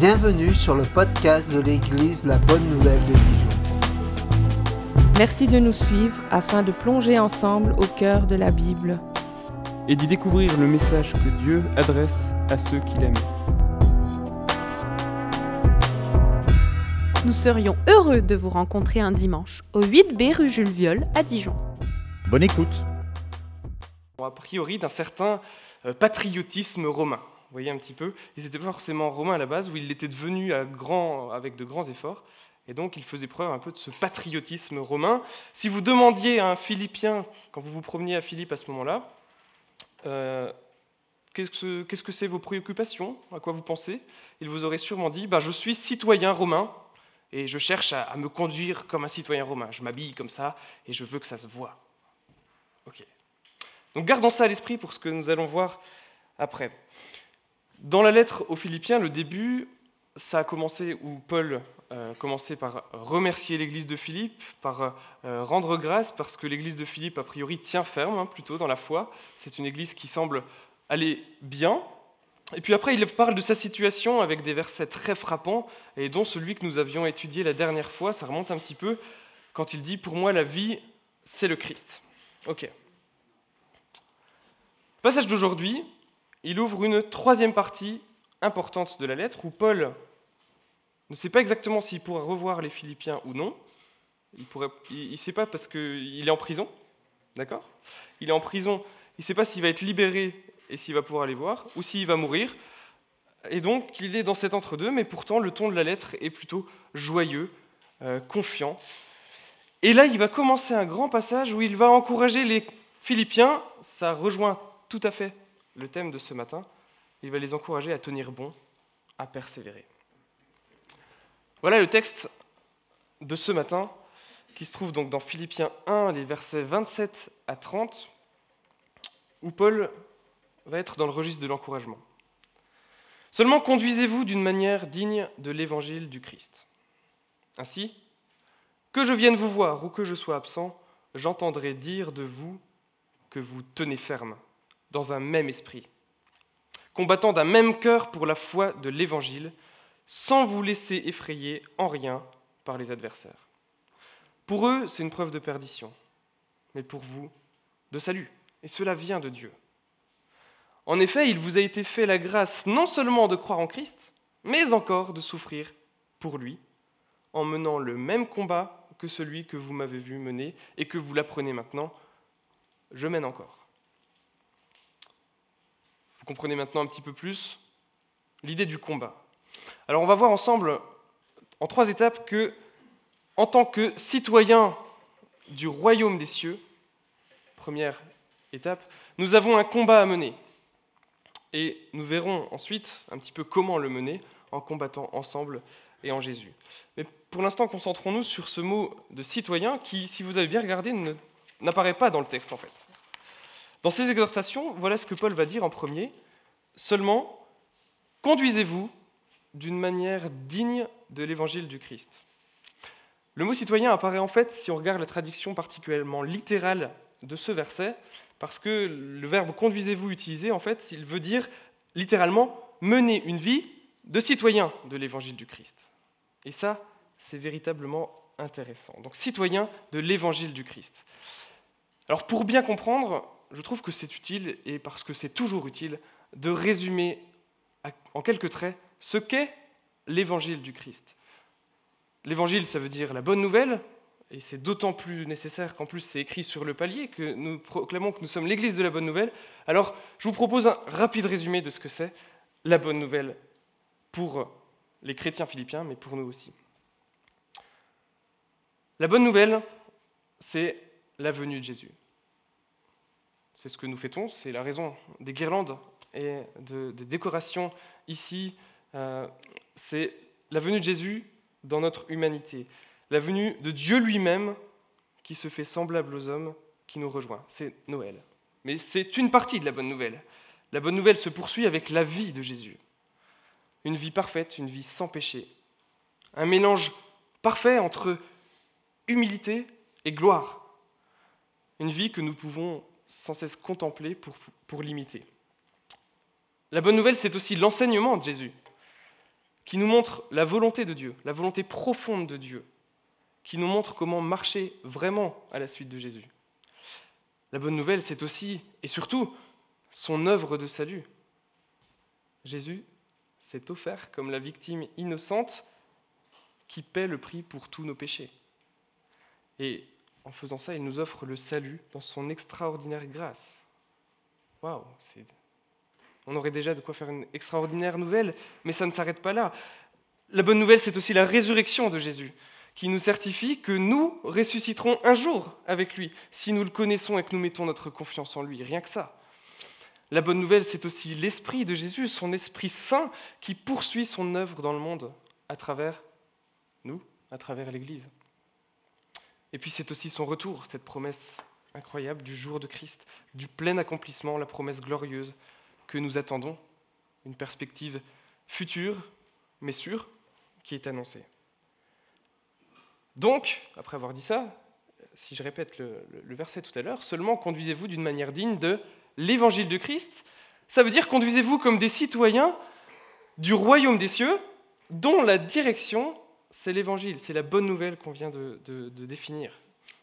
Bienvenue sur le podcast de l'Église La Bonne Nouvelle de Dijon. Merci de nous suivre afin de plonger ensemble au cœur de la Bible. et d'y découvrir le message que Dieu adresse à ceux qu'il aime. Nous serions heureux de vous rencontrer un dimanche au 8B rue Jules Viol à Dijon. Bonne écoute. a priori d'un certain euh, patriotisme romain. Vous voyez un petit peu Ils n'étaient pas forcément romains à la base, où ils l'étaient devenus à grand, avec de grands efforts. Et donc, ils faisaient preuve un peu de ce patriotisme romain. Si vous demandiez à un Philippien, quand vous vous promeniez à Philippe à ce moment-là, euh, qu'est-ce que c'est vos préoccupations? À quoi vous pensez? Il vous aurait sûrement dit bah, Je suis citoyen romain et je cherche à, à me conduire comme un citoyen romain. Je m'habille comme ça et je veux que ça se voit. Ok. Donc gardons ça à l'esprit pour ce que nous allons voir après. Dans la lettre aux Philippiens, le début, ça a commencé où Paul euh, commençait par remercier l'église de Philippe, par euh, rendre grâce, parce que l'église de Philippe, a priori, tient ferme hein, plutôt dans la foi. C'est une église qui semble aller bien. Et puis après, il parle de sa situation avec des versets très frappants, et dont celui que nous avions étudié la dernière fois, ça remonte un petit peu, quand il dit Pour moi, la vie, c'est le Christ. Ok. Passage d'aujourd'hui, il ouvre une troisième partie importante de la lettre où Paul ne sait pas exactement s'il pourra revoir les Philippiens ou non. Il ne sait pas parce qu'il est en prison, d'accord? Il est en prison, il ne sait pas s'il va être libéré et s'il va pouvoir les voir, ou s'il va mourir. Et donc, il est dans cet entre-deux, mais pourtant, le ton de la lettre est plutôt joyeux, euh, confiant. Et là, il va commencer un grand passage où il va encourager les Philippiens, ça rejoint tout à fait le thème de ce matin, il va les encourager à tenir bon, à persévérer. Voilà le texte de ce matin qui se trouve donc dans Philippiens 1, les versets 27 à 30, où Paul va être dans le registre de l'encouragement. Seulement conduisez-vous d'une manière digne de l'évangile du Christ. Ainsi, que je vienne vous voir ou que je sois absent, j'entendrai dire de vous que vous tenez ferme dans un même esprit, combattant d'un même cœur pour la foi de l'Évangile, sans vous laisser effrayer en rien par les adversaires. Pour eux, c'est une preuve de perdition, mais pour vous, de salut, et cela vient de Dieu. En effet, il vous a été fait la grâce non seulement de croire en Christ, mais encore de souffrir pour lui, en menant le même combat que celui que vous m'avez vu mener et que vous l'apprenez maintenant, je mène encore. Comprenez maintenant un petit peu plus l'idée du combat. Alors on va voir ensemble en trois étapes que, en tant que citoyen du royaume des cieux, première étape, nous avons un combat à mener. Et nous verrons ensuite un petit peu comment le mener en combattant ensemble et en Jésus. Mais pour l'instant, concentrons-nous sur ce mot de citoyen qui, si vous avez bien regardé, n'apparaît pas dans le texte en fait. Dans ces exhortations, voilà ce que Paul va dire en premier. Seulement, conduisez-vous d'une manière digne de l'évangile du Christ. Le mot citoyen apparaît en fait, si on regarde la traduction particulièrement littérale de ce verset, parce que le verbe conduisez-vous utilisé, en fait, il veut dire littéralement mener une vie de citoyen de l'évangile du Christ. Et ça, c'est véritablement intéressant. Donc citoyen de l'évangile du Christ. Alors pour bien comprendre, je trouve que c'est utile, et parce que c'est toujours utile, de résumer en quelques traits ce qu'est l'évangile du Christ. L'évangile, ça veut dire la bonne nouvelle, et c'est d'autant plus nécessaire qu'en plus c'est écrit sur le palier que nous proclamons que nous sommes l'église de la bonne nouvelle. Alors, je vous propose un rapide résumé de ce que c'est la bonne nouvelle pour les chrétiens philippiens, mais pour nous aussi. La bonne nouvelle, c'est la venue de Jésus. C'est ce que nous fêtons, c'est la raison des guirlandes et de, des décorations ici. Euh, c'est la venue de Jésus dans notre humanité, la venue de Dieu lui-même qui se fait semblable aux hommes, qui nous rejoint. C'est Noël. Mais c'est une partie de la bonne nouvelle. La bonne nouvelle se poursuit avec la vie de Jésus. Une vie parfaite, une vie sans péché. Un mélange parfait entre humilité et gloire. Une vie que nous pouvons sans cesse contempler pour, l'imiter. La bonne nouvelle, c'est aussi l'enseignement de Jésus. qui nous montre la volonté de Dieu, la volonté profonde de Dieu, qui nous montre comment marcher vraiment à la suite de Jésus. La bonne nouvelle, c'est aussi et surtout son œuvre de salut. Jésus s'est offert comme la victime innocente qui paie le prix pour tous nos péchés. Et en faisant ça, il nous offre le salut dans son extraordinaire grâce. Waouh, on aurait déjà de quoi faire une extraordinaire nouvelle, mais ça ne s'arrête pas là. La bonne nouvelle, c'est aussi la résurrection de Jésus, qui nous certifie que nous ressusciterons un jour avec lui, si nous le connaissons et que nous mettons notre confiance en lui. Rien que ça. La bonne nouvelle, c'est aussi l'Esprit de Jésus, son Esprit Saint, qui poursuit son œuvre dans le monde à travers nous, à travers l'Église. Et puis c'est aussi son retour, cette promesse incroyable du jour de Christ, du plein accomplissement, la promesse glorieuse que nous attendons, une perspective future, mais sûre, qui est annoncée. Donc, après avoir dit ça, si je répète le, verset tout à l'heure, seulement conduisez-vous d'une manière digne de l'évangile de Christ. Ça veut dire conduisez-vous comme des citoyens du royaume des cieux, dont la direction, c'est l'évangile, c'est la bonne nouvelle qu'on vient de, définir,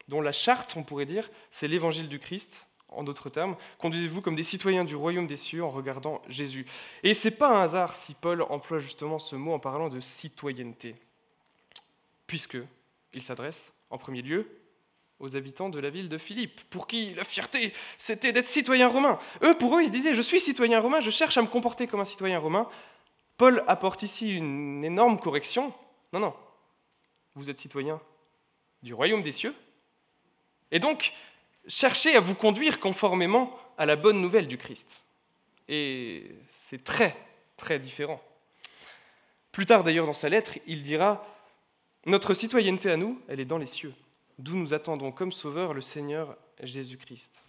dont la charte, on pourrait dire, c'est l'évangile du Christ, en d'autres termes, conduisez-vous comme des citoyens du royaume des cieux en regardant Jésus. Et ce n'est pas un hasard si Paul emploie justement ce mot en parlant de citoyenneté, puisque il s'adresse en premier lieu aux habitants de la ville de Philippe, pour qui la fierté, c'était d'être citoyen romain. Eux, pour eux, ils se disaient, je suis citoyen romain, je cherche à me comporter comme un citoyen romain. Paul apporte ici une énorme correction. Non, non, vous êtes citoyen du royaume des cieux. Et donc, cherchez à vous conduire conformément à la bonne nouvelle du Christ. Et c'est très, très différent. Plus tard d'ailleurs dans sa lettre, il dira, Notre citoyenneté à nous, elle est dans les cieux, d'où nous attendons comme sauveur le Seigneur Jésus-Christ.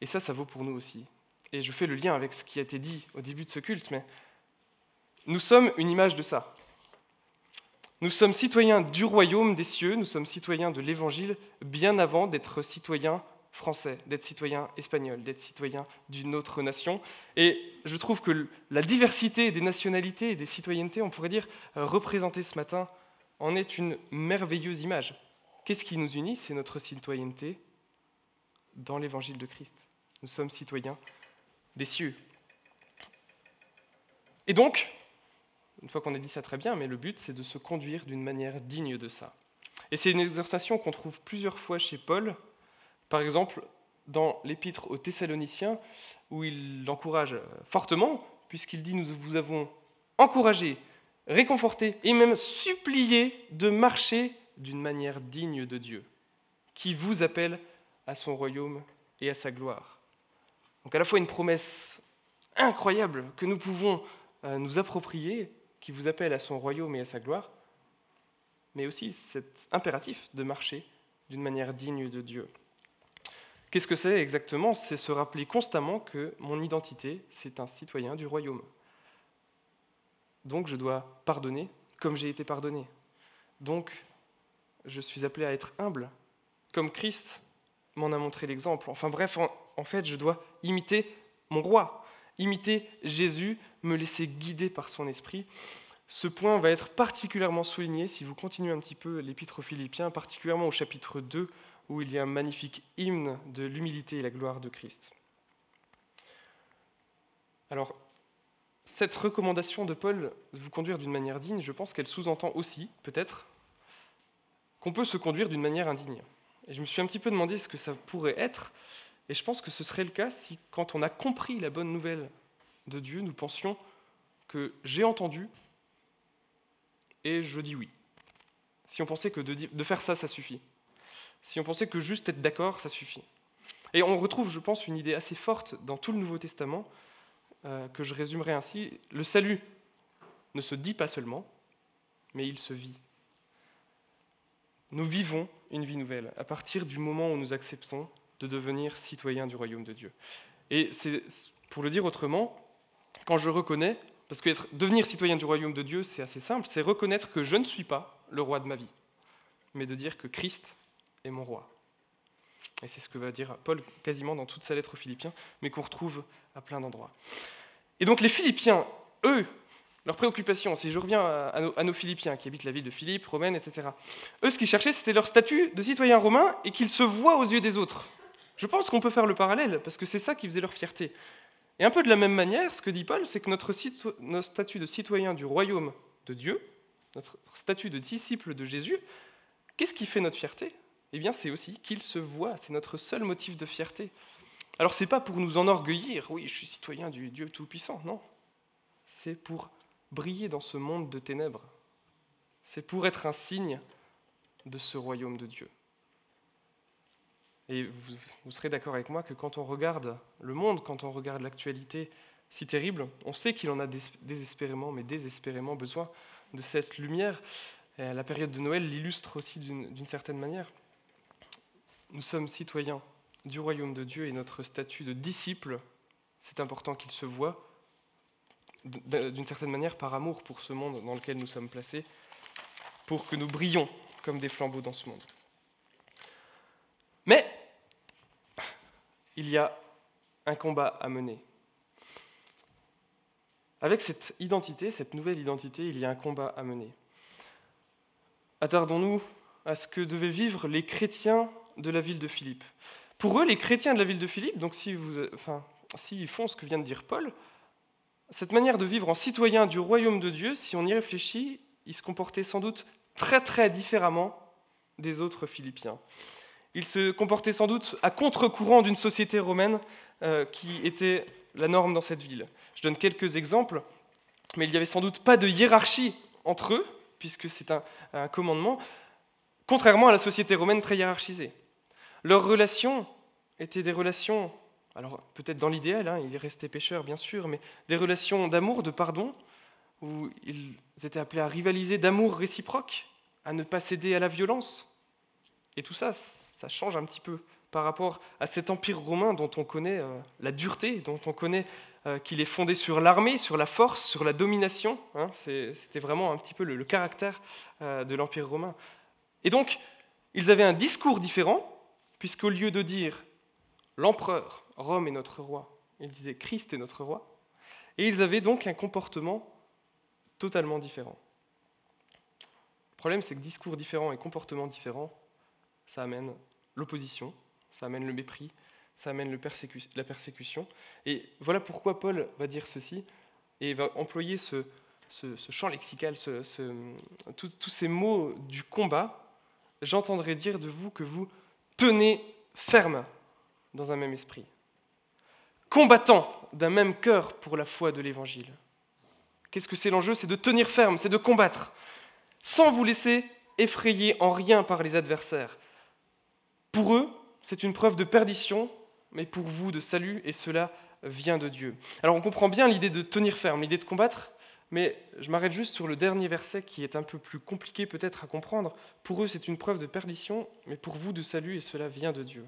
Et ça, ça vaut pour nous aussi. Et je fais le lien avec ce qui a été dit au début de ce culte, mais nous sommes une image de ça. Nous sommes citoyens du royaume des cieux, nous sommes citoyens de l'Évangile bien avant d'être citoyens français, d'être citoyens espagnols, d'être citoyens d'une autre nation. Et je trouve que la diversité des nationalités et des citoyennetés, on pourrait dire, représentée ce matin, en est une merveilleuse image. Qu'est-ce qui nous unit? C'est notre citoyenneté dans l'Évangile de Christ. Nous sommes citoyens des cieux. Et donc, une fois qu'on a dit ça très bien, mais le but, c'est de se conduire d'une manière digne de ça. Et c'est une exhortation qu'on trouve plusieurs fois chez Paul, par exemple dans l'épître aux Thessaloniciens, où il l'encourage fortement, puisqu'il dit Nous vous avons encouragé, réconforté et même supplié de marcher d'une manière digne de Dieu, qui vous appelle à son royaume et à sa gloire. Donc à la fois une promesse incroyable que nous pouvons euh, nous approprier, qui vous appelle à son royaume et à sa gloire, mais aussi cet impératif de marcher d'une manière digne de Dieu. Qu'est-ce que c'est exactement? C'est se rappeler constamment que mon identité, c'est un citoyen du royaume. Donc je dois pardonner comme j'ai été pardonné. Donc je suis appelé à être humble, comme Christ m'en a montré l'exemple. Enfin bref, en, en, fait, je dois imiter mon roi, imiter Jésus, me laisser guider par son esprit. Ce point va être particulièrement souligné si vous continuez un petit peu l'épître aux Philippiens, particulièrement au chapitre 2, où il y a un magnifique hymne de l'humilité et la gloire de Christ. Alors, cette recommandation de Paul de vous conduire d'une manière digne, je pense qu'elle sous-entend aussi, peut-être, qu'on peut se conduire d'une manière indigne. Et je me suis un petit peu demandé ce que ça pourrait être, et je pense que ce serait le cas si, quand on a compris la bonne nouvelle de Dieu, nous pensions que j'ai entendu et je dis oui. Si on pensait que de, faire ça, ça suffit. Si on pensait que juste être d'accord, ça suffit. Et on retrouve, je pense, une idée assez forte dans tout le Nouveau Testament, euh, que je résumerai ainsi. Le salut ne se dit pas seulement, mais il se vit. Nous vivons une vie nouvelle à partir du moment où nous acceptons de devenir citoyens du royaume de Dieu. Et c'est, pour le dire autrement, quand je reconnais, parce que devenir citoyen du royaume de Dieu, c'est assez simple, c'est reconnaître que je ne suis pas le roi de ma vie, mais de dire que Christ est mon roi. Et c'est ce que va dire Paul quasiment dans toute sa lettre aux Philippiens, mais qu'on retrouve à plein d'endroits. Et donc les Philippiens, eux, leur préoccupation, si je reviens à, nos, à nos Philippiens qui habitent la ville de Philippe, Romaine, etc., eux, ce qu'ils cherchaient, c'était leur statut de citoyen romain et qu'ils se voient aux yeux des autres. Je pense qu'on peut faire le parallèle, parce que c'est ça qui faisait leur fierté. Et un peu de la même manière, ce que dit Paul, c'est que notre, statut de citoyen du royaume de Dieu, notre statut de disciple de Jésus, qu'est-ce qui fait notre fierté? Eh bien, c'est aussi qu'il se voit, c'est notre seul motif de fierté. Alors, c'est pas pour nous enorgueillir, oui, je suis citoyen du Dieu Tout-Puissant, non. C'est pour briller dans ce monde de ténèbres. C'est pour être un signe de ce royaume de Dieu. Et vous, serez d'accord avec moi que quand on regarde le monde, quand on regarde l'actualité si terrible, on sait qu'il en a désespérément, mais désespérément besoin de cette lumière. La période de Noël l'illustre aussi d'une certaine manière. Nous sommes citoyens du royaume de Dieu et notre statut de disciple, c'est important qu'il se voie d'une certaine manière par amour pour ce monde dans lequel nous sommes placés, pour que nous brillions comme des flambeaux dans ce monde. Mais il y a un combat à mener. Avec cette identité, cette nouvelle identité, il y a un combat à mener. Attardons-nous à ce que devaient vivre les chrétiens de la ville de Philippe. Pour eux, les chrétiens de la ville de Philippe, donc s'ils enfin, font ce que vient de dire Paul, cette manière de vivre en citoyen du royaume de Dieu, si on y réfléchit, ils se comportaient sans doute très très différemment des autres Philippiens. Ils se comportaient sans doute à contre-courant d'une société romaine euh, qui était la norme dans cette ville. Je donne quelques exemples, mais il n'y avait sans doute pas de hiérarchie entre eux, puisque c'est un, un, commandement, contrairement à la société romaine très hiérarchisée. Leurs relations étaient des relations, alors peut-être dans l'idéal, hein, ils restaient pêcheurs bien sûr, mais des relations d'amour, de pardon, où ils étaient appelés à rivaliser d'amour réciproque, à ne pas céder à la violence. Et tout ça, ça change un petit peu par rapport à cet empire romain dont on connaît euh, la dureté, dont on connaît euh, qu'il est fondé sur l'armée, sur la force, sur la domination. Hein, C'était vraiment un petit peu le, caractère euh, de l'empire romain. Et donc, ils avaient un discours différent, puisqu'au lieu de dire l'empereur, Rome est notre roi, ils disaient Christ est notre roi. Et ils avaient donc un comportement totalement différent. Le problème, c'est que discours différents et comportements différents, ça amène l'opposition, ça amène le mépris, ça amène la persécution. Et voilà pourquoi Paul va dire ceci et va employer ce, champ lexical, tous ces mots du combat. J'entendrai dire de vous que vous tenez ferme dans un même esprit, combattant d'un même cœur pour la foi de l'Évangile. Qu'est-ce que c'est l'enjeu? C'est de tenir ferme, c'est de combattre, sans vous laisser effrayer en rien par les adversaires. Pour eux, c'est une preuve de perdition, mais pour vous de salut, et cela vient de Dieu. Alors on comprend bien l'idée de tenir ferme, l'idée de combattre, mais je m'arrête juste sur le dernier verset qui est un peu plus compliqué peut-être à comprendre. Pour eux, c'est une preuve de perdition, mais pour vous de salut, et cela vient de Dieu.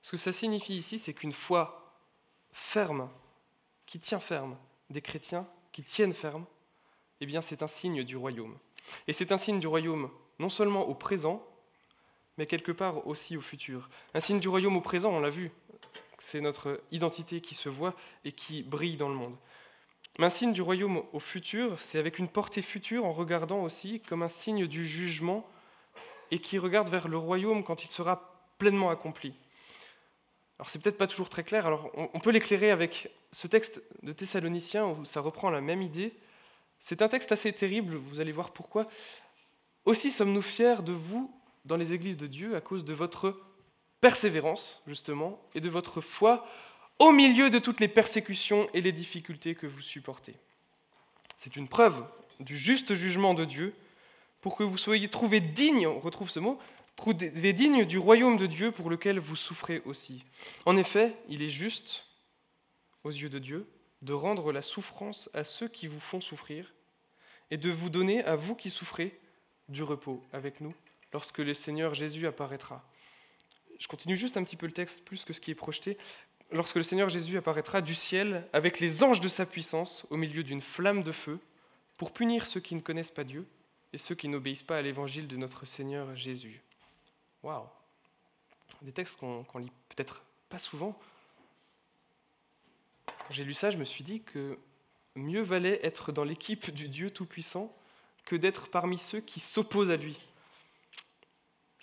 Ce que ça signifie ici, c'est qu'une foi ferme, qui tient ferme, des chrétiens qui tiennent ferme, eh bien c'est un signe du royaume. Et c'est un signe du royaume non seulement au présent, mais quelque part aussi au futur. Un signe du royaume au présent, on l'a vu, c'est notre identité qui se voit et qui brille dans le monde. Mais un signe du royaume au futur, c'est avec une portée future en regardant aussi comme un signe du jugement et qui regarde vers le royaume quand il sera pleinement accompli. Alors c'est peut-être pas toujours très clair, alors on peut l'éclairer avec ce texte de Thessaloniciens où ça reprend la même idée. C'est un texte assez terrible, vous allez voir pourquoi. Aussi sommes-nous fiers de vous dans les églises de Dieu à cause de votre persévérance, justement, et de votre foi au milieu de toutes les persécutions et les difficultés que vous supportez. C'est une preuve du juste jugement de Dieu pour que vous soyez trouvés dignes, on retrouve ce mot, trouvés dignes du royaume de Dieu pour lequel vous souffrez aussi. En effet, il est juste, aux yeux de Dieu, de rendre la souffrance à ceux qui vous font souffrir et de vous donner à vous qui souffrez du repos avec nous lorsque le Seigneur Jésus apparaîtra. Je continue juste un petit peu le texte, plus que ce qui est projeté. Lorsque le Seigneur Jésus apparaîtra du ciel avec les anges de sa puissance au milieu d'une flamme de feu pour punir ceux qui ne connaissent pas Dieu et ceux qui n'obéissent pas à l'évangile de notre Seigneur Jésus. Waouh Des textes qu'on qu lit peut-être pas souvent. Quand j'ai lu ça, je me suis dit que mieux valait être dans l'équipe du Dieu Tout-Puissant que d'être parmi ceux qui s'opposent à lui.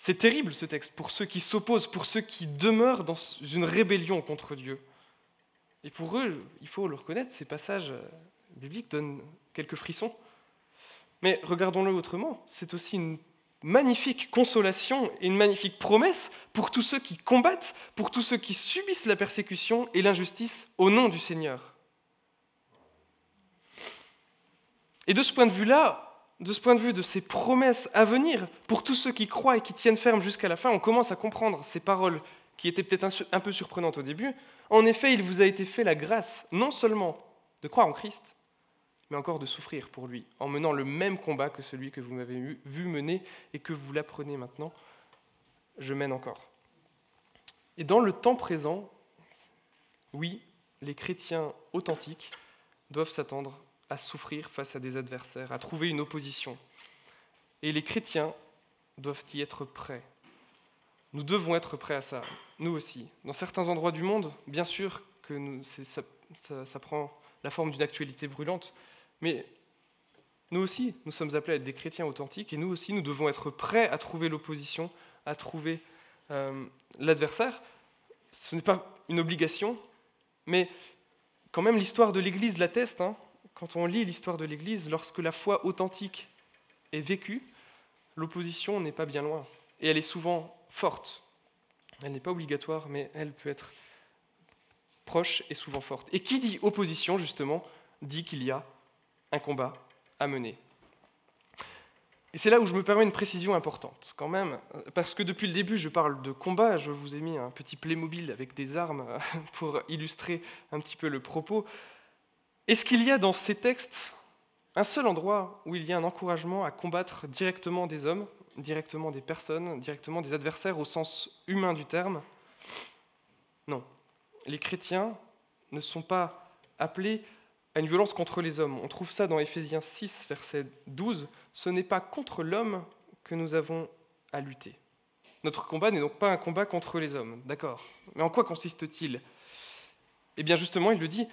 C'est terrible ce texte pour ceux qui s'opposent, pour ceux qui demeurent dans une rébellion contre Dieu. Et pour eux, il faut le reconnaître, ces passages euh, bibliques donnent quelques frissons. Mais regardons-le autrement, c'est aussi une magnifique consolation et une magnifique promesse pour tous ceux qui combattent, pour tous ceux qui subissent la persécution et l'injustice au nom du Seigneur. Et de ce point de vue-là, de ce point de vue de ces promesses à venir, pour tous ceux qui croient et qui tiennent ferme jusqu'à la fin, on commence à comprendre ces paroles qui étaient peut-être un peu surprenantes au début. En effet, il vous a été fait la grâce, non seulement de croire en Christ, mais encore de souffrir pour lui, en menant le même combat que celui que vous m'avez vu mener et que vous l'apprenez maintenant, je mène encore. Et dans le temps présent, oui, les chrétiens authentiques doivent s'attendre à souffrir face à des adversaires, à trouver une opposition. Et les chrétiens doivent y être prêts. Nous devons être prêts à ça, nous aussi. Dans certains endroits du monde, bien sûr que ça prend la forme d'une actualité brûlante, mais nous aussi, nous sommes appelés à être des chrétiens authentiques, et nous aussi, nous devons être prêts à trouver l'opposition, à trouver euh, l'adversaire. Ce n'est pas une obligation, mais quand même l'histoire de l'Église l'atteste. Hein quand on lit l'histoire de l'Église, lorsque la foi authentique est vécue, l'opposition n'est pas bien loin. Et elle est souvent forte. Elle n'est pas obligatoire, mais elle peut être proche et souvent forte. Et qui dit opposition, justement, dit qu'il y a un combat à mener. Et c'est là où je me permets une précision importante, quand même, parce que depuis le début, je parle de combat, je vous ai mis un petit Playmobil avec des armes pour illustrer un petit peu le propos. Est-ce qu'il y a dans ces textes un seul endroit où il y a un encouragement à combattre directement des hommes, directement des personnes, directement des adversaires au sens humain du terme? Non. Les chrétiens ne sont pas appelés à une violence contre les hommes. On trouve ça dans Éphésiens 6, verset 12. Ce n'est pas contre l'homme que nous avons à lutter. Notre combat n'est donc pas un combat contre les hommes, d'accord Mais en quoi consiste-t-il? Eh bien justement, il le dit,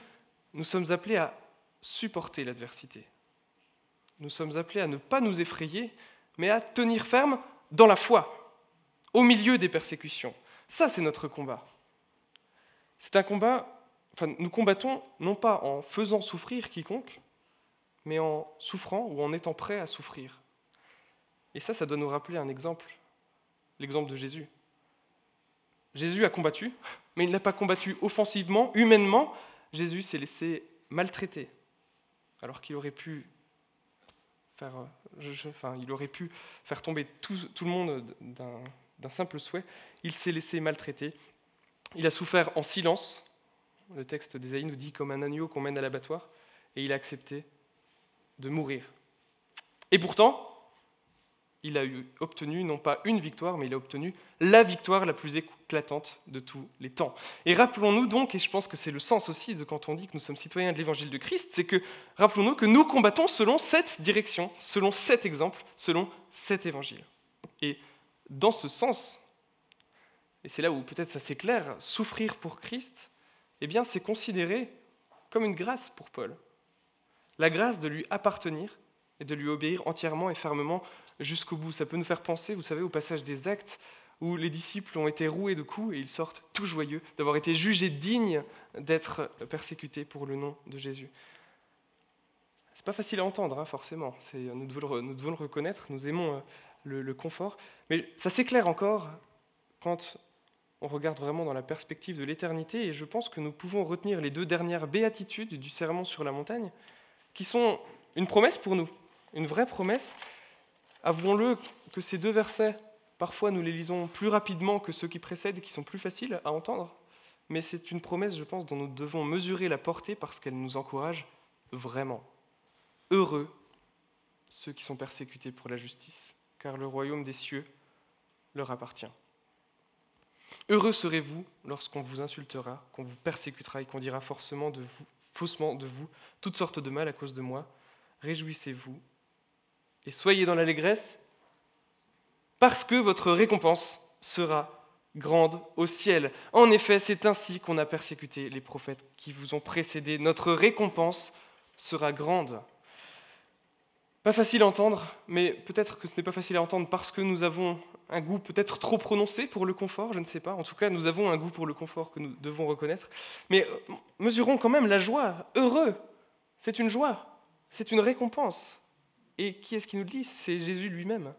nous sommes appelés à supporter l'adversité. Nous sommes appelés à ne pas nous effrayer, mais à tenir ferme dans la foi, au milieu des persécutions. Ça, c'est notre combat. C'est un combat, nous combattons non pas en faisant souffrir quiconque, mais en souffrant ou en étant prêt à souffrir. Et ça, ça doit nous rappeler un exemple, l'exemple de Jésus. Jésus a combattu, mais il n'a pas combattu offensivement, humainement, Jésus s'est laissé maltraiter, alors qu'il aurait pu faire, faire tomber tout, le monde d'un simple souhait. Il s'est laissé maltraiter. Il a souffert en silence. Le texte d'Ésaïe nous dit comme un agneau qu'on mène à l'abattoir, et il a accepté de mourir. Et pourtant, il a obtenu non pas une victoire, mais il a obtenu la victoire la plus éclatante de tous les temps. Et rappelons-nous donc, et je pense que c'est le sens aussi de quand on dit que nous sommes citoyens de l'évangile de Christ, c'est que rappelons-nous que nous combattons selon cette direction, selon cet exemple, selon cet évangile. Et dans ce sens, et c'est là où peut-être ça s'éclaire, souffrir pour Christ, eh bien c'est considéré comme une grâce pour Paul. La grâce de lui appartenir et de lui obéir entièrement et fermement jusqu'au bout. Ça peut nous faire penser, vous savez, au passage des actes où les disciples ont été roués de coups et ils sortent tout joyeux d'avoir été jugés dignes d'être persécutés pour le nom de Jésus. C'est pas facile à entendre, hein, forcément. Nous devons, le, reconnaître. Nous aimons euh, le confort, mais ça s'éclaire encore quand on regarde vraiment dans la perspective de l'éternité. Et je pense que nous pouvons retenir les deux dernières béatitudes du serment sur la montagne, qui sont une promesse pour nous, une vraie promesse Avouons-le que ces deux versets, parfois nous les lisons plus rapidement que ceux qui précèdent qui sont plus faciles à entendre, mais c'est une promesse, je pense, dont nous devons mesurer la portée parce qu'elle nous encourage vraiment. Heureux ceux qui sont persécutés pour la justice, car le royaume des cieux leur appartient. Heureux serez-vous lorsqu'on vous insultera, qu'on vous persécutera et qu'on dira forcément faussement de vous toutes sortes de mal à cause de moi. Réjouissez-vous et soyez dans l'allégresse, parce que votre récompense sera grande au ciel. En effet, c'est ainsi qu'on a persécuté les prophètes qui vous ont précédés. Notre récompense sera grande. Pas facile à entendre, mais peut-être que ce n'est pas facile à entendre parce que nous avons un goût peut-être trop prononcé pour le confort, je ne sais pas. En tout cas, nous avons un goût pour le confort que nous devons reconnaître. Mais euh, mesurons quand même la joie. Heureux, c'est une joie, c'est une récompense. Et qui est-ce qui nous le dit? C'est Jésus lui-même.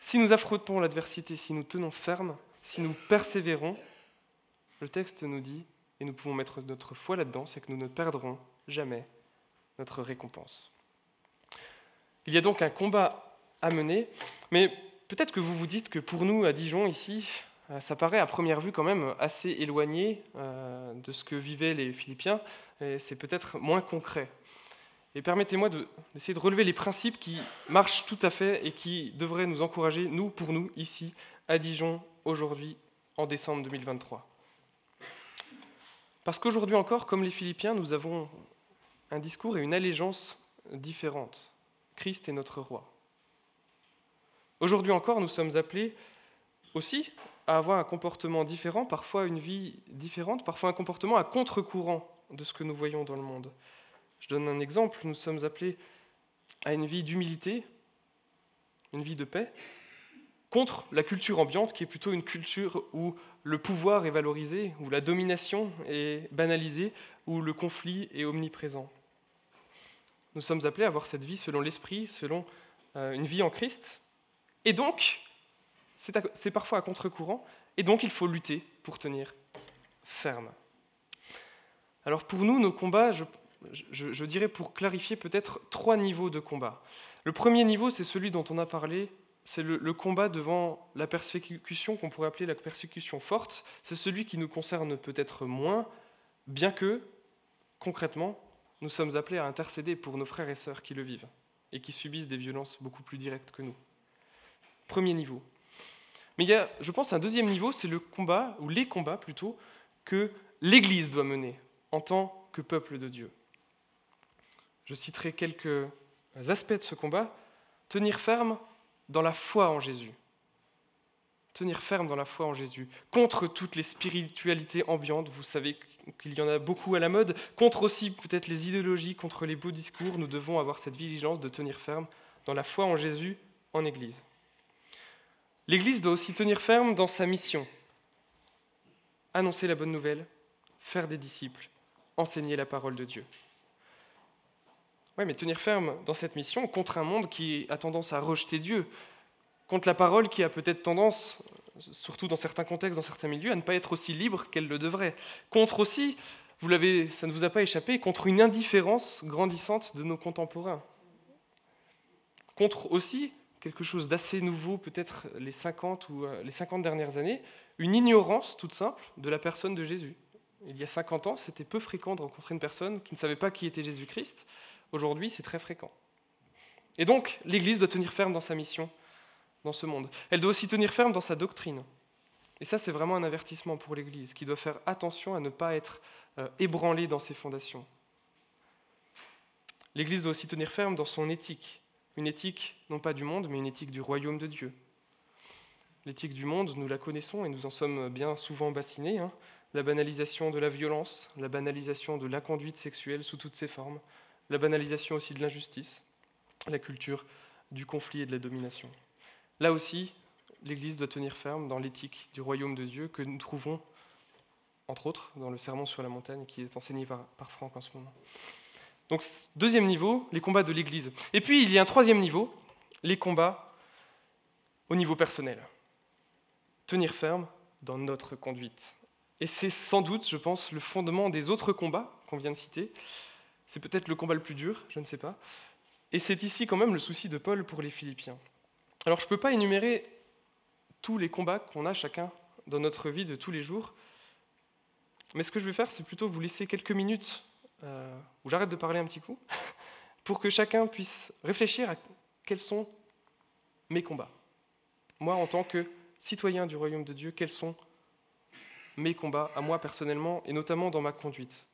Si nous affrontons l'adversité, si nous tenons ferme, si nous persévérons, le texte nous dit, et nous pouvons mettre notre foi là-dedans, c'est que nous ne perdrons jamais notre récompense. Il y a donc un combat à mener, mais peut-être que vous vous dites que pour nous, à Dijon, ici, euh, ça paraît à première vue quand même assez éloigné euh, de ce que vivaient les Philippiens, et c'est peut-être moins concret. Et permettez-moi d'essayer de, relever les principes qui marchent tout à fait et qui devraient nous encourager, nous, pour nous, ici, à Dijon, aujourd'hui, en décembre 2023. Parce qu'aujourd'hui encore, comme les Philippiens, nous avons un discours et une allégeance différentes. Christ est notre roi. Aujourd'hui encore, nous sommes appelés aussi à avoir un comportement différent, parfois une vie différente, parfois un comportement à contre-courant de ce que nous voyons dans le monde. Je donne un exemple, nous sommes appelés à une vie d'humilité, une vie de paix, contre la culture ambiante qui est plutôt une culture où le pouvoir est valorisé, où la domination est banalisée, où le conflit est omniprésent. Nous sommes appelés à avoir cette vie selon l'Esprit, selon euh, une vie en Christ. Et donc, c'est parfois à contre-courant, et donc il faut lutter pour tenir ferme. Alors pour nous, nos combats, je, dirais pour clarifier peut-être trois niveaux de combat. Le premier niveau, c'est celui dont on a parlé, c'est le, combat devant la persécution qu'on pourrait appeler la persécution forte. C'est celui qui nous concerne peut-être moins, bien que, concrètement, nous sommes appelés à intercéder pour nos frères et sœurs qui le vivent et qui subissent des violences beaucoup plus directes que nous. Premier niveau. Mais il y a, je pense, un deuxième niveau, c'est le combat, ou les combats plutôt, que l'Église doit mener en tant que peuple de Dieu. Je citerai quelques aspects de ce combat. Tenir ferme dans la foi en Jésus. Tenir ferme dans la foi en Jésus. Contre toutes les spiritualités ambiantes, vous savez qu'il y en a beaucoup à la mode. Contre aussi peut-être les idéologies, contre les beaux discours, nous devons avoir cette vigilance de tenir ferme dans la foi en Jésus en Église. L'Église doit aussi tenir ferme dans sa mission. Annoncer la bonne nouvelle, faire des disciples, enseigner la parole de Dieu. Oui, mais tenir ferme dans cette mission contre un monde qui a tendance à rejeter Dieu, contre la parole qui a peut-être tendance, surtout dans certains contextes, dans certains milieux, à ne pas être aussi libre qu'elle le devrait, contre aussi, vous l'avez, ça ne vous a pas échappé, contre une indifférence grandissante de nos contemporains, contre aussi quelque chose d'assez nouveau, peut-être les 50 ou euh, les 50 dernières années, une ignorance toute simple de la personne de Jésus. Il y a 50 ans, c'était peu fréquent de rencontrer une personne qui ne savait pas qui était Jésus-Christ. Aujourd'hui, c'est très fréquent. Et donc, l'Église doit tenir ferme dans sa mission, dans ce monde. Elle doit aussi tenir ferme dans sa doctrine. Et ça, c'est vraiment un avertissement pour l'Église, qui doit faire attention à ne pas être euh, ébranlée dans ses fondations. L'Église doit aussi tenir ferme dans son éthique. Une éthique, non pas du monde, mais une éthique du royaume de Dieu. L'éthique du monde, nous la connaissons et nous en sommes bien souvent bassinés. Hein. La banalisation de la violence, la banalisation de la conduite sexuelle sous toutes ses formes, la banalisation aussi de l'injustice, la culture du conflit et de la domination. Là aussi, l'Église doit tenir ferme dans l'éthique du royaume de Dieu que nous trouvons, entre autres, dans le Sermon sur la montagne qui est enseigné par, Franck en ce moment. Donc, deuxième niveau, les combats de l'Église. Et puis, il y a un troisième niveau, les combats au niveau personnel. Tenir ferme dans notre conduite. Et c'est sans doute, je pense, le fondement des autres combats qu'on vient de citer, c'est peut-être le combat le plus dur, je ne sais pas. Et c'est ici quand même le souci de Paul pour les Philippiens. Alors je ne peux pas énumérer tous les combats qu'on a chacun dans notre vie de tous les jours, mais ce que je vais faire, c'est plutôt vous laisser quelques minutes euh, où j'arrête de parler un petit coup, pour que chacun puisse réfléchir à quels sont mes combats. Moi, en tant que citoyen du royaume de Dieu, quels sont mes combats à moi personnellement, et notamment dans ma conduite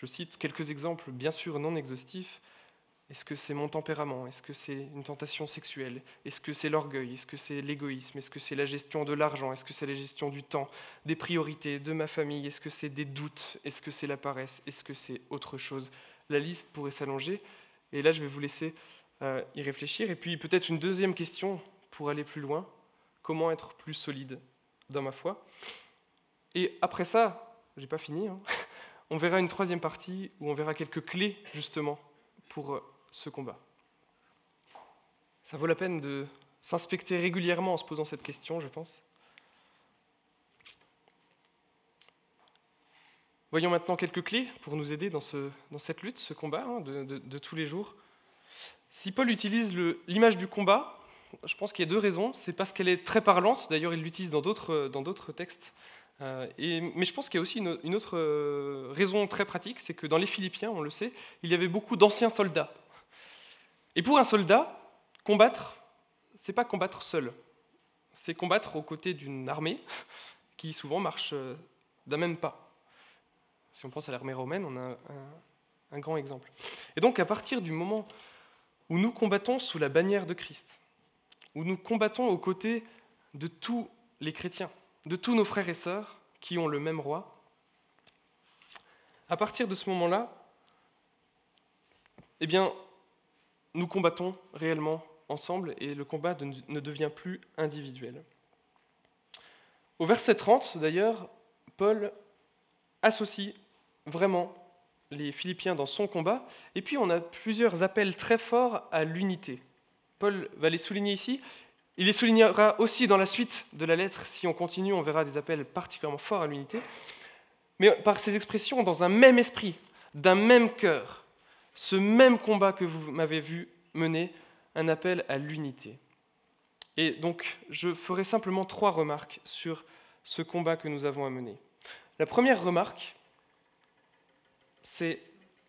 je cite quelques exemples, bien sûr non exhaustifs, Est-ce que c'est mon tempérament? Est-ce que c'est une tentation sexuelle? Est-ce que c'est l'orgueil? Est-ce que c'est l'égoïsme? Est-ce que c'est la gestion de l'argent? Est-ce que c'est la gestion du temps, des priorités, de ma famille? Est-ce que c'est des doutes? Est-ce que c'est la paresse? Est-ce que c'est autre chose? La liste pourrait s'allonger. Et là, je vais vous laisser euh, y réfléchir. Et puis peut-être une deuxième question pour aller plus loin. Comment être plus solide dans ma foi? Et après ça, j'ai pas fini. Hein, on verra une troisième partie où on verra quelques clés justement pour euh, ce combat. Ça vaut la peine de s'inspecter régulièrement en se posant cette question, je pense. Voyons maintenant quelques clés pour nous aider dans, ce, dans cette lutte, ce combat hein, de, tous les jours. Si Paul utilise l'image du combat, je pense qu'il y a deux raisons. C'est parce qu'elle est très parlante, d'ailleurs il l'utilise dans d'autres textes. Euh, et, mais je pense qu'il y a aussi une, autre euh, raison très pratique, c'est que dans les Philippiens, on le sait, il y avait beaucoup d'anciens soldats. Et pour un soldat, combattre, c'est pas combattre seul, c'est combattre aux côtés d'une armée qui souvent marche euh, d'un même pas. Si on pense à l'armée romaine, on a un, grand exemple. Et donc à partir du moment où nous combattons sous la bannière de Christ, où nous combattons aux côtés de tous les chrétiens, de tous nos frères et sœurs qui ont le même roi, à partir de ce moment-là, eh bien, nous combattons réellement ensemble et le combat ne devient plus individuel. Au verset 30, d'ailleurs, Paul associe vraiment les Philippiens dans son combat, et puis on a plusieurs appels très forts à l'unité. Paul va les souligner ici, il les soulignera aussi dans la suite de la lettre, si on continue, on verra des appels particulièrement forts à l'unité, mais par ces expressions, dans un même esprit, d'un même cœur, ce même combat que vous m'avez vu mener, un appel à l'unité. Et donc, je ferai simplement trois remarques sur ce combat que nous avons à mener. La première remarque, c'est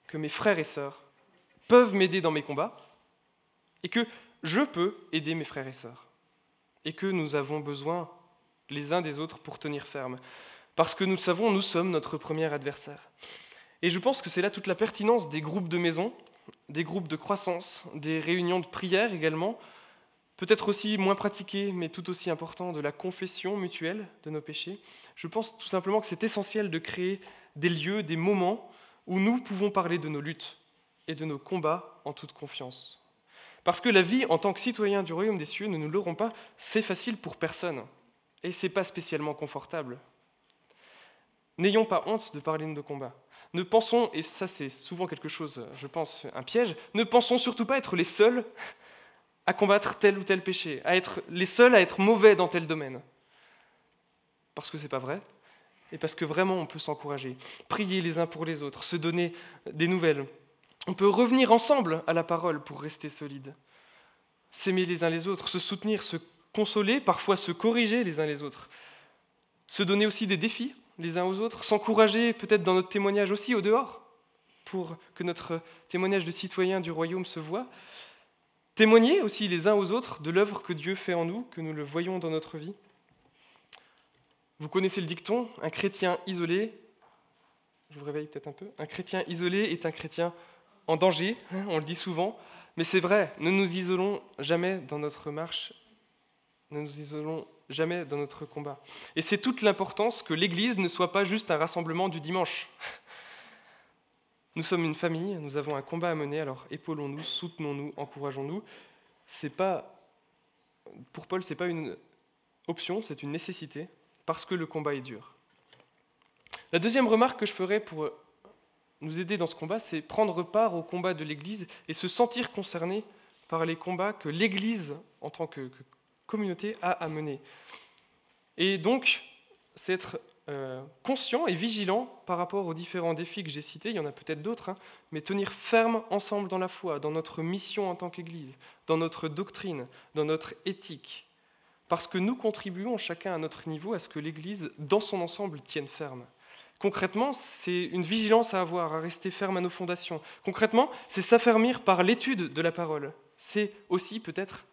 que mes frères et sœurs peuvent m'aider dans mes combats et que je peux aider mes frères et sœurs et que nous avons besoin les uns des autres pour tenir ferme. Parce que nous le savons, nous sommes notre premier adversaire. Et je pense que c'est là toute la pertinence des groupes de maison, des groupes de croissance, des réunions de prière également, peut-être aussi moins pratiquées, mais tout aussi important, de la confession mutuelle de nos péchés. Je pense tout simplement que c'est essentiel de créer des lieux, des moments où nous pouvons parler de nos luttes et de nos combats en toute confiance. Parce que la vie en tant que citoyen du royaume des cieux, nous ne l'aurons pas, c'est facile pour personne. Et c'est pas spécialement confortable. N'ayons pas honte de parler de nos combats. Ne pensons, et ça c'est souvent quelque chose, je pense, un piège, ne pensons surtout pas être les seuls à combattre tel ou tel péché, à être les seuls à être mauvais dans tel domaine. Parce que c'est pas vrai, et parce que vraiment on peut s'encourager, prier les uns pour les autres, se donner des nouvelles. On peut revenir ensemble à la parole pour rester solide, s'aimer les uns les autres, se soutenir, se consoler, parfois se corriger les uns les autres, se donner aussi des défis les uns aux autres, s'encourager peut-être dans notre témoignage aussi au dehors, pour que notre témoignage de citoyen du royaume se voit. Témoigner aussi les uns aux autres de l'œuvre que Dieu fait en nous, que nous le voyons dans notre vie. Vous connaissez le dicton, un chrétien isolé, je vous réveille peut-être un peu, un chrétien isolé est un chrétien en danger, hein, on le dit souvent, mais c'est vrai, ne nous isolons jamais dans notre marche, ne nous isolons jamais dans notre combat. Et c'est toute l'importance que l'Église ne soit pas juste un rassemblement du dimanche. Nous sommes une famille, nous avons un combat à mener, alors épaulons-nous, soutenons-nous, encourageons-nous. C'est pas, pour Paul, ce n'est pas une option, c'est une nécessité, parce que le combat est dur. La deuxième remarque que je ferai pour nous aider dans ce combat, c'est prendre part au combat de l'Église et se sentir concerné par les combats que l'Église, en tant que, communauté a à mener. Et donc, c'est être euh, conscient et vigilant par rapport aux différents défis que j'ai cités, il y en a peut-être d'autres, hein, mais tenir ferme ensemble dans la foi, dans notre mission en tant qu'Église, dans notre doctrine, dans notre éthique, parce que nous contribuons chacun à notre niveau à ce que l'Église, dans son ensemble, tienne ferme. Concrètement, c'est une vigilance à avoir, à rester ferme à nos fondations. Concrètement, c'est s'affermir par l'étude de la parole. C'est aussi peut-être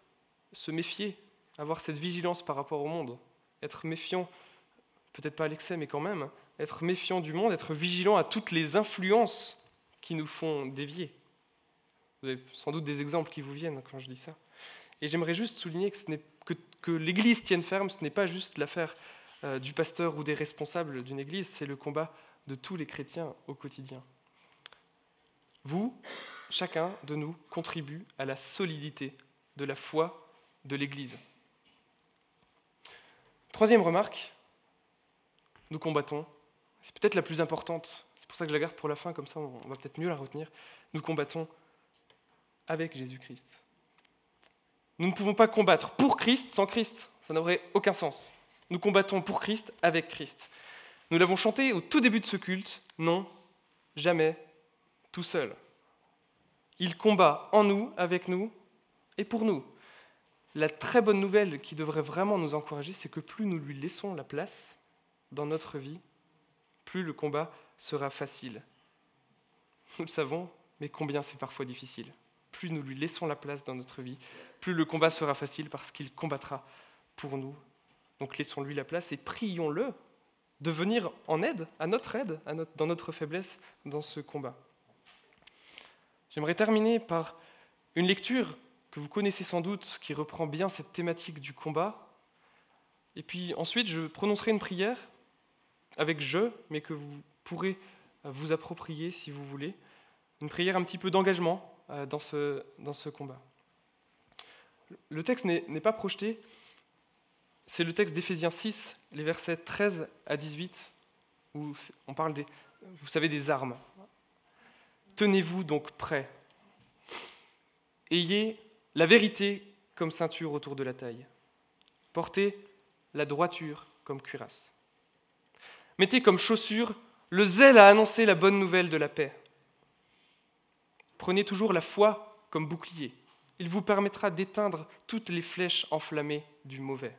se méfier avoir cette vigilance par rapport au monde, être méfiant, peut-être pas à l'excès, mais quand même, être méfiant du monde, être vigilant à toutes les influences qui nous font dévier. Vous avez sans doute des exemples qui vous viennent quand je dis ça. Et j'aimerais juste souligner que, l'Église tienne ferme, ce n'est pas juste l'affaire euh, du pasteur ou des responsables d'une Église, c'est le combat de tous les chrétiens au quotidien. Vous, chacun de nous, contribue à la solidité de la foi de l'Église. Troisième remarque, nous combattons, c'est peut-être la plus importante, c'est pour ça que je la garde pour la fin, comme ça on va peut-être mieux la retenir, nous combattons avec Jésus-Christ. Nous ne pouvons pas combattre pour Christ sans Christ, ça n'aurait aucun sens. Nous combattons pour Christ avec Christ. Nous l'avons chanté au tout début de ce culte, non, jamais, tout seul. Il combat en nous, avec nous et pour nous. La très bonne nouvelle qui devrait vraiment nous encourager, c'est que plus nous lui laissons la place dans notre vie, plus le combat sera facile. Nous le savons, mais combien c'est parfois difficile. Plus nous lui laissons la place dans notre vie, plus le combat sera facile parce qu'il combattra pour nous. Donc laissons-lui la place et prions-le de venir en aide, à notre aide, dans notre faiblesse, dans ce combat. J'aimerais terminer par une lecture que vous connaissez sans doute, qui reprend bien cette thématique du combat. Et puis ensuite, je prononcerai une prière avec je, mais que vous pourrez vous approprier si vous voulez. Une prière un petit peu d'engagement euh, dans ce, dans ce combat. Le texte n'est pas projeté, c'est le texte d'Éphésiens 6, les versets 13 à 18, où on parle des, vous savez, des armes. Tenez-vous donc prêts. Ayez la vérité comme ceinture autour de la taille. Portez la droiture comme cuirasse. Mettez comme chaussure le zèle à annoncer la bonne nouvelle de la paix. Prenez toujours la foi comme bouclier. Il vous permettra d'éteindre toutes les flèches enflammées du mauvais.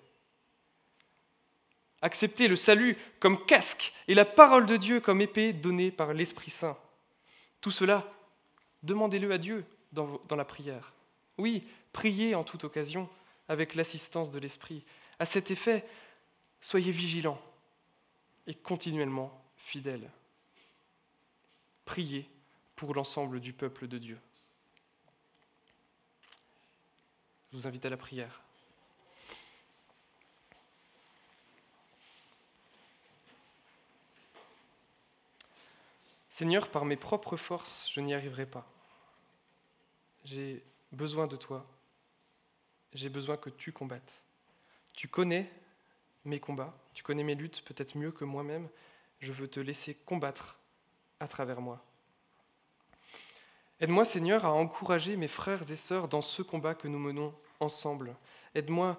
Acceptez le salut comme casque et la parole de Dieu comme épée donnée par l'Esprit Saint. Tout cela, demandez-le à Dieu dans, la prière. Oui, priez en toute occasion avec l'assistance de l'Esprit. À cet effet, soyez vigilants et continuellement fidèles. Priez pour l'ensemble du peuple de Dieu. Je vous invite à la prière. Seigneur, par mes propres forces, je n'y arriverai pas. J'ai besoin de toi. J'ai besoin que tu combattes. Tu connais mes combats, tu connais mes luttes peut-être mieux que moi-même. Je veux te laisser combattre à travers moi. Aide-moi, Seigneur, à encourager mes frères et sœurs dans ce combat que nous menons ensemble. Aide-moi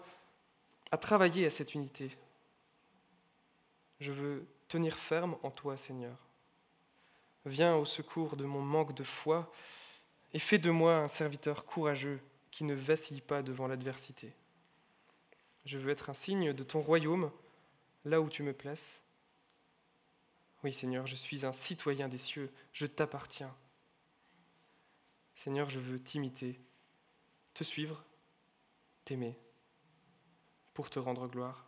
à travailler à cette unité. Je veux tenir ferme en toi, Seigneur. Viens au secours de mon manque de foi et fais de moi un serviteur courageux qui ne vacille pas devant l'adversité. Je veux être un signe de ton royaume là où tu me places. Oui Seigneur, je suis un citoyen des cieux, je t'appartiens. Seigneur, je veux t'imiter, te suivre, t'aimer, pour te rendre gloire.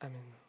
Amen.